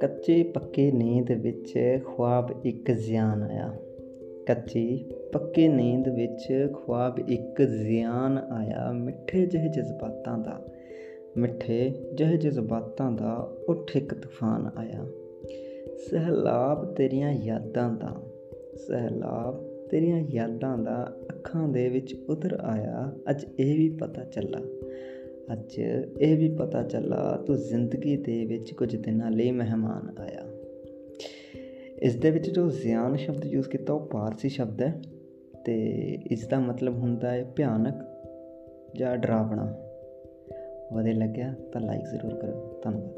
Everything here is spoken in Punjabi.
ਕੱਚੇ ਪੱਕੇ ਨੀਂਦ ਵਿੱਚ ਖੁਆਬ ਇੱਕ ਜ਼ਿਆਨ ਆਇਆ। ਕੱਚੀ ਪੱਕੇ ਨੀਂਦ ਵਿੱਚ ਖੁਆਬ ਇੱਕ ਜ਼ਿਆਨ ਆਇਆ। ਮਿੱਠੇ ਜਿਹੇ ਜਜ਼ਬਾਤਾਂ ਦਾ, ਮਿੱਠੇ ਜਿਹੇ ਜਜ਼ਬਾਤਾਂ ਦਾ ਉੱਠ ਇੱਕ ਤੂਫਾਨ ਆਇਆ। ਸਹਿਲਾਬ ਤੇਰੀਆਂ ਯਾਦਾਂ ਦਾ, ਸਹਿਲਾਬ ਤੇਰੀਆਂ ਯਾਦਾਂ ਦਾ ਅੱਖਾਂ ਦੇ ਵਿੱਚ ਉਤਰ ਆਇਆ, ਅੱਜ ਇਹ ਵੀ ਪਤਾ ਚੱਲਾ। ਅੱਜ ਇਹ ਵੀ ਪਤਾ ਚੱਲਾ, ਤੂੰ ਜ਼ਿੰਦਗੀ ਦੇ ਵਿੱਚ ਕੁਝ ਦਿਨਾਂ ਲਈ ਮਹਿਮਾਨ ਆਇਆ। ਇਸ ਦੇ ਵਿੱਚ ਜੋ ਜ਼ਿਆਨ ਸ਼ਬਦ ਯੂਜ਼ ਕੀਤਾ, ਉਹ ਪਾਰਸੀ ਸ਼ਬਦ ਹੈ ਤੇ ਇਸ ਦਾ ਮਤਲਬ ਹੁੰਦਾ ਹੈ ਭਿਆਨਕ ਜਾਂ ਡਰਾਵਣਾ। ਵਧੀਆ ਲੱਗਿਆ ਤਾਂ ਲਾਈਕ ਜ਼ਰੂਰ ਕਰੋ। ਧੰਨਵਾਦ।